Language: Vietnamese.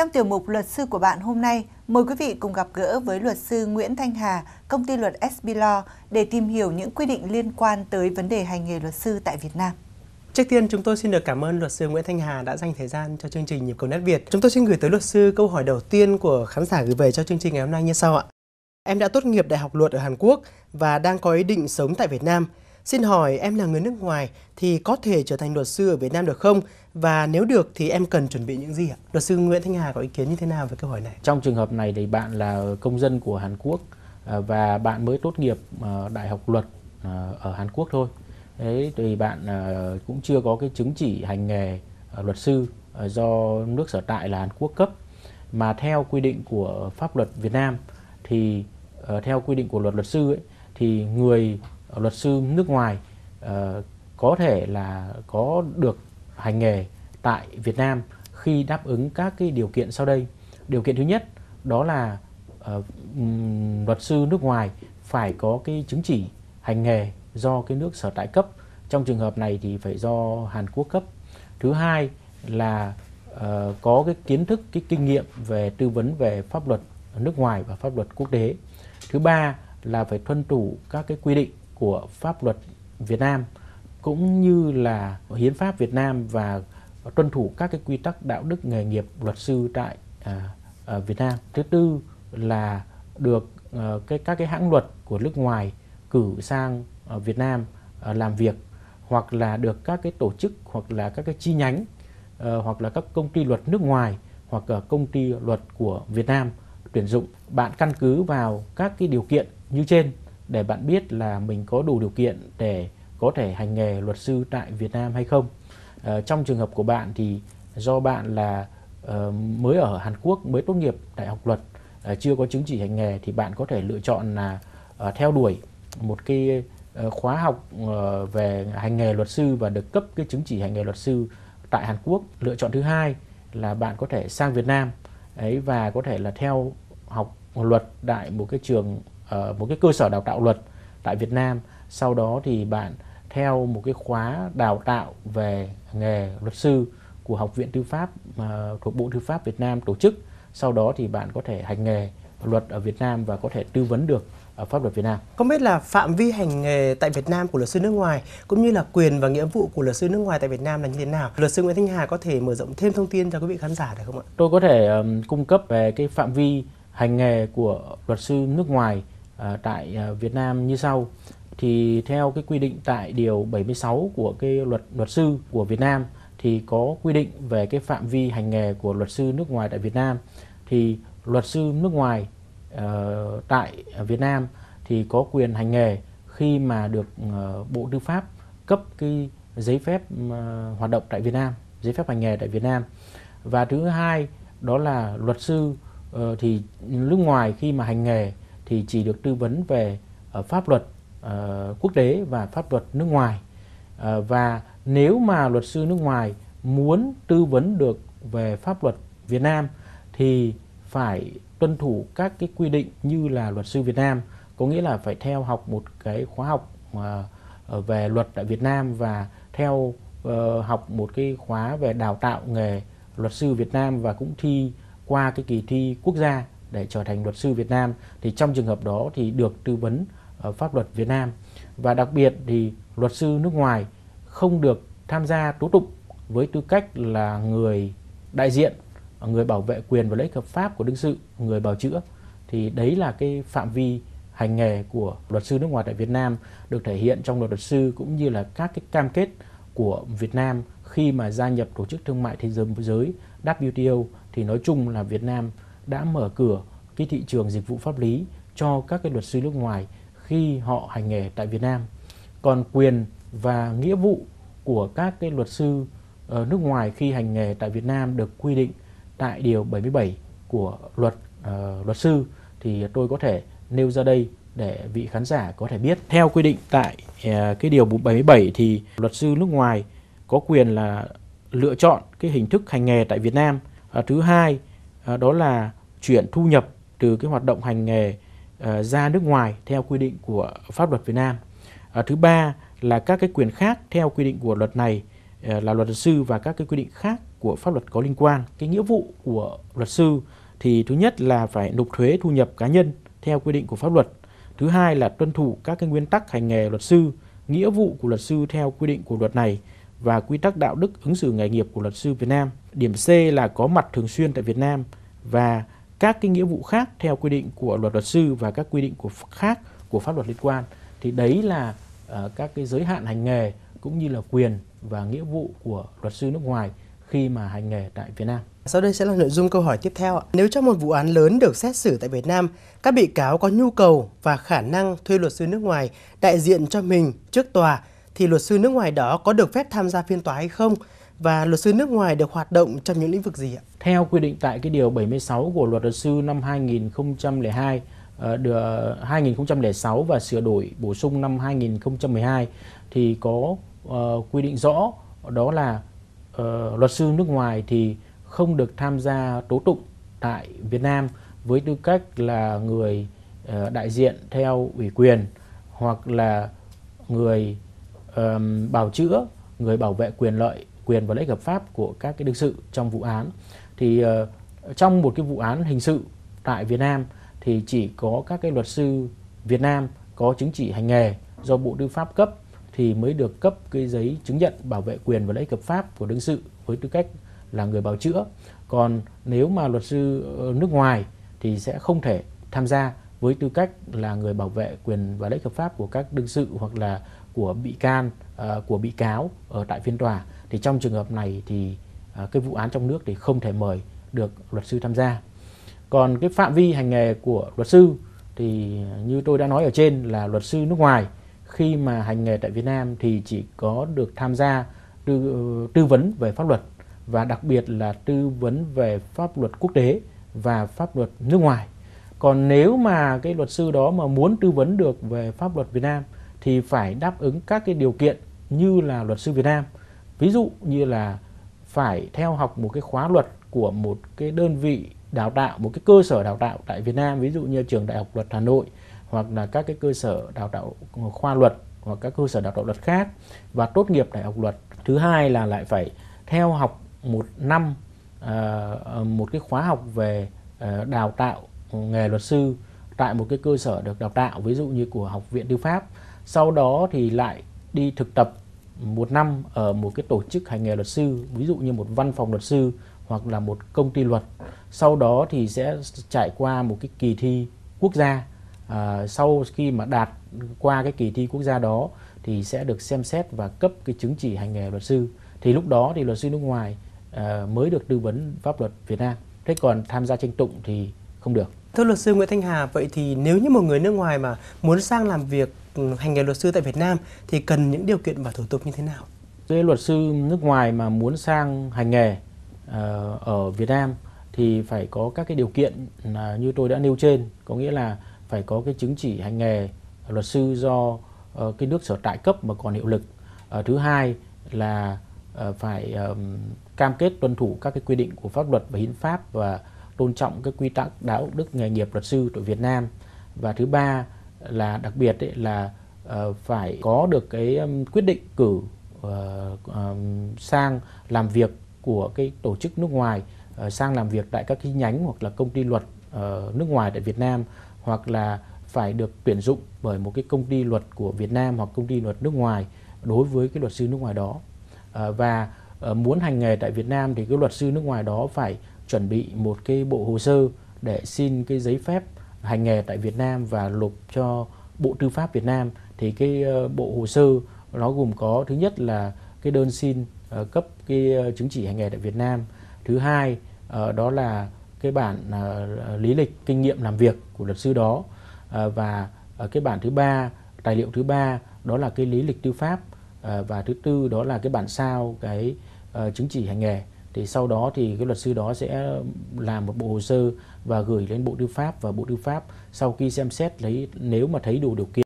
Trong tiểu mục luật sư của bạn hôm nay, mời quý vị cùng gặp gỡ với luật sư Nguyễn Thanh Hà, công ty luật SB Law để tìm hiểu những quy định liên quan tới vấn đề hành nghề luật sư tại Việt Nam. Trước tiên chúng tôi xin được cảm ơn luật sư Nguyễn Thanh Hà đã dành thời gian cho chương trình Nhịp cầu nét Việt. Chúng tôi xin gửi tới luật sư câu hỏi đầu tiên của khán giả gửi về cho chương trình ngày hôm nay như sau ạ. Em đã tốt nghiệp Đại học Luật ở Hàn Quốc và đang có ý định sống tại Việt Nam. Xin hỏi em là người nước ngoài thì có thể trở thành luật sư ở Việt Nam được không? Và nếu được thì em cần chuẩn bị những gì ạ? Luật sư Nguyễn Thanh Hà có ý kiến như thế nào về câu hỏi này? Trong trường hợp này thì bạn là công dân của Hàn Quốc à, và bạn mới tốt nghiệp à, Đại học Luật à, ở Hàn Quốc thôi. Thế thì bạn cũng chưa có cái chứng chỉ hành nghề luật sư do nước sở tại là Hàn Quốc cấp mà theo quy định của pháp luật Việt Nam thì theo quy định của luật luật sư ấy, thì người Ờ, luật sư nước ngoài uh, có thể là có được hành nghề tại Việt Nam khi đáp ứng các cái điều kiện sau đây. Điều kiện thứ nhất đó là uh, luật sư nước ngoài phải có cái chứng chỉ hành nghề do cái nước sở tại cấp. Trong trường hợp này thì phải do Hàn Quốc cấp. Thứ hai là uh, có cái kiến thức, cái kinh nghiệm về tư vấn về pháp luật nước ngoài và pháp luật quốc tế. Thứ ba là phải tuân thủ các cái quy định của pháp luật Việt Nam cũng như là hiến pháp Việt Nam và tuân thủ các cái quy tắc đạo đức nghề nghiệp luật sư tại à, à, Việt Nam. Thứ tư là được à, cái các cái hãng luật của nước ngoài cử sang à, Việt Nam à, làm việc hoặc là được các cái tổ chức hoặc là các cái chi nhánh à, hoặc là các công ty luật nước ngoài hoặc là công ty luật của Việt Nam tuyển dụng. Bạn căn cứ vào các cái điều kiện như trên để bạn biết là mình có đủ điều kiện để có thể hành nghề luật sư tại Việt Nam hay không. À, trong trường hợp của bạn thì do bạn là uh, mới ở Hàn Quốc, mới tốt nghiệp đại học luật, uh, chưa có chứng chỉ hành nghề thì bạn có thể lựa chọn là uh, theo đuổi một cái uh, khóa học uh, về hành nghề luật sư và được cấp cái chứng chỉ hành nghề luật sư tại Hàn Quốc. Lựa chọn thứ hai là bạn có thể sang Việt Nam ấy và có thể là theo học luật tại một cái trường một cái cơ sở đào tạo luật tại Việt Nam sau đó thì bạn theo một cái khóa đào tạo về nghề luật sư của Học viện Tư pháp uh, thuộc Bộ Tư pháp Việt Nam tổ chức sau đó thì bạn có thể hành nghề luật ở Việt Nam và có thể tư vấn được ở pháp luật Việt Nam. Không biết là phạm vi hành nghề tại Việt Nam của luật sư nước ngoài cũng như là quyền và nghĩa vụ của luật sư nước ngoài tại Việt Nam là như thế nào? Luật sư Nguyễn Thanh Hà có thể mở rộng thêm thông tin cho quý vị khán giả được không ạ? Tôi có thể um, cung cấp về cái phạm vi hành nghề của luật sư nước ngoài Ờ, tại ờ, Việt Nam như sau thì theo cái quy định tại điều 76 của cái luật luật sư của Việt Nam thì có quy định về cái phạm vi hành nghề của luật sư nước ngoài tại Việt Nam thì luật sư nước ngoài uh, tại Việt Nam thì có quyền hành nghề khi mà được uh, Bộ Tư pháp cấp cái giấy phép uh, hoạt động tại Việt Nam, giấy phép hành nghề tại Việt Nam. Và thứ hai đó là luật sư uh, thì nước ngoài khi mà hành nghề thì chỉ được tư vấn về uh, pháp luật uh, quốc tế và pháp luật nước ngoài. Uh, và nếu mà luật sư nước ngoài muốn tư vấn được về pháp luật Việt Nam thì phải tuân thủ các cái quy định như là luật sư Việt Nam có nghĩa là phải theo học một cái khóa học mà về luật tại Việt Nam và theo uh, học một cái khóa về đào tạo nghề luật sư Việt Nam và cũng thi qua cái kỳ thi quốc gia để trở thành luật sư Việt Nam, thì trong trường hợp đó thì được tư vấn ờ, pháp luật Việt Nam. Và đặc biệt thì luật sư nước ngoài không được tham gia tố tụng với tư cách là người đại diện, người bảo vệ quyền và lợi ích hợp pháp của đương sự, người bào chữa. Thì đấy là cái phạm vi hành nghề của luật sư nước ngoài tại Việt Nam được thể hiện trong luật luật sư cũng như là các cái cam kết của Việt Nam khi mà gia nhập tổ chức thương mại thế giới WTO thì nói chung là Việt Nam đã mở cửa cái thị trường dịch vụ pháp lý cho các cái luật sư nước ngoài khi họ hành nghề tại Việt Nam. Còn quyền và nghĩa vụ của các cái luật sư uh, nước ngoài khi hành nghề tại Việt Nam được quy định tại điều 77 của luật uh, luật sư thì tôi có thể nêu ra đây để vị khán giả có thể biết. Theo quy định tại uh, cái điều 77 thì luật sư nước ngoài có quyền là lựa chọn cái hình thức hành nghề tại Việt Nam. Uh, thứ hai Ờ, đó là chuyển thu nhập từ cái hoạt động hành nghề ờ, ra nước ngoài theo quy định của pháp luật Việt Nam. Ờ, thứ ba là các cái quyền khác theo quy định của luật này là luật luật sư và các cái quy định khác của pháp luật có liên quan. Cái nghĩa vụ của luật sư thì thứ nhất là phải nộp thuế thu nhập cá nhân theo quy định của pháp luật. Thứ hai là tuân thủ các cái nguyên tắc hành nghề luật sư, nghĩa vụ của luật sư theo quy định của luật này và quy tắc đạo đức ứng xử nghề nghiệp của luật sư Việt Nam. Điểm C là có mặt thường xuyên tại Việt Nam và các cái nghĩa vụ khác theo quy định của luật luật sư và các quy định của khác của pháp luật liên quan. Thì đấy là uh, các cái giới hạn hành nghề cũng như là quyền và nghĩa vụ của luật sư nước ngoài khi mà hành nghề tại Việt Nam. Sau đây sẽ là nội dung câu hỏi tiếp theo. Nếu trong một vụ án lớn được xét xử tại Việt Nam, các bị cáo có nhu cầu và khả năng thuê luật sư nước ngoài đại diện cho mình trước tòa, thì luật sư nước ngoài đó có được phép tham gia phiên tòa hay không? Và luật sư nước ngoài được hoạt động trong những lĩnh vực gì ạ? Theo quy định tại cái điều 76 của luật luật sư năm 2002, được 2006 và sửa đổi bổ sung năm 2012 thì có uh, quy định rõ đó là uh, luật sư nước ngoài thì không được tham gia tố tụng tại Việt Nam với tư cách là người uh, đại diện theo ủy quyền hoặc là người um, bào chữa, người bảo vệ quyền lợi, quyền và lợi ích hợp pháp của các cái đương sự trong vụ án. Thì uh, trong một cái vụ án hình sự tại Việt Nam thì chỉ có các cái luật sư Việt Nam có chứng chỉ hành nghề do Bộ Tư pháp cấp thì mới được cấp cái giấy chứng nhận bảo vệ quyền và lợi ích hợp pháp của đương sự với tư cách là người bào chữa. Còn nếu mà luật sư ờ, nước ngoài thì sẽ không thể tham gia với tư cách là người bảo vệ quyền và lợi ích hợp pháp của các đương sự hoặc là của bị can, uh, của bị cáo ở tại phiên tòa. Thì trong trường hợp này thì uh, cái vụ án trong nước thì không thể mời được luật sư tham gia. Còn cái phạm vi hành nghề của luật sư thì như tôi đã nói ở trên là luật sư nước ngoài khi mà hành nghề tại Việt Nam thì chỉ có được tham gia tư, tư vấn về pháp luật và đặc biệt là tư vấn về pháp luật quốc tế và pháp luật nước ngoài. Còn nếu mà cái luật sư đó mà muốn tư vấn được về pháp luật Việt Nam thì phải đáp ứng các cái điều kiện như là luật sư Việt Nam. Ví dụ như là phải theo học một cái khóa luật của một cái đơn vị đào tạo, một cái cơ sở đào tạo tại Việt Nam, ví dụ như trường Đại học Luật Hà Nội hoặc là các cái cơ sở đào tạo khoa luật hoặc các cơ sở đào tạo luật khác và tốt nghiệp đại học luật. Thứ hai là lại phải theo học một năm uh, một cái khóa học về uh, đào tạo nghề luật sư tại một cái cơ sở được đào tạo ví dụ như của học viện tư pháp. Sau đó thì lại đi thực tập một năm ở một cái tổ chức hành nghề luật sư ví dụ như một văn phòng luật sư hoặc là một công ty luật. Sau đó thì sẽ trải qua một cái kỳ thi quốc gia. À, sau khi mà đạt qua cái kỳ thi quốc gia đó thì sẽ được xem xét và cấp cái chứng chỉ hành nghề luật sư. Thì lúc đó thì luật sư nước ngoài à, mới được tư vấn pháp luật Việt Nam. Thế còn tham gia tranh tụng thì không được. Thưa luật sư Nguyễn Thanh Hà, vậy thì nếu như một người nước ngoài mà muốn sang làm việc ừ, hành nghề luật sư tại Việt Nam thì cần những điều kiện và thủ tục như thế nào? Cái luật sư nước ngoài mà muốn sang hành nghề ờ, ở Việt Nam thì phải có các cái điều kiện à, như tôi đã nêu trên, có nghĩa là phải có cái chứng chỉ hành nghề luật sư do ờ, cái nước sở tại cấp mà còn hiệu lực. Ờ, thứ hai là phải cam kết tuân thủ các cái quy định của pháp luật và hiến pháp và tôn trọng các quy tắc đạo đức nghề nghiệp luật sư của Việt Nam. Và thứ ba là đặc biệt ấy, là uh, phải có được cái um, quyết định cử uh, um, sang làm việc của cái tổ chức nước ngoài uh, sang làm việc tại các chi nhánh hoặc là công ty luật uh, nước ngoài tại Việt Nam hoặc là phải được tuyển dụng bởi một cái công ty luật của Việt Nam hoặc công ty luật nước ngoài đối với cái luật sư nước ngoài đó. Uh, và uh, muốn hành nghề tại Việt Nam thì cái luật sư nước ngoài đó phải chuẩn bị một cái bộ hồ sơ để xin cái giấy phép hành nghề tại Việt Nam và nộp cho Bộ Tư pháp Việt Nam. Thì cái ờ, bộ hồ sơ nó gồm có, thứ nhất là cái đơn xin ờ, cấp cái ờ, chứng chỉ hành nghề tại Việt Nam. Thứ hai đó là cái bản lý lịch, kinh nghiệm làm việc của luật sư đó. Và cái bản thứ ba, tài liệu thứ ba, đó là cái lý lịch tư pháp. Và thứ tư đó là cái bản sao, cái chứng chỉ hành nghề thì sau đó thì cái luật sư đó sẽ làm một bộ hồ sơ và gửi lên Bộ Tư pháp và Bộ Tư pháp sau khi xem xét lấy, nếu mà thấy đủ điều kiện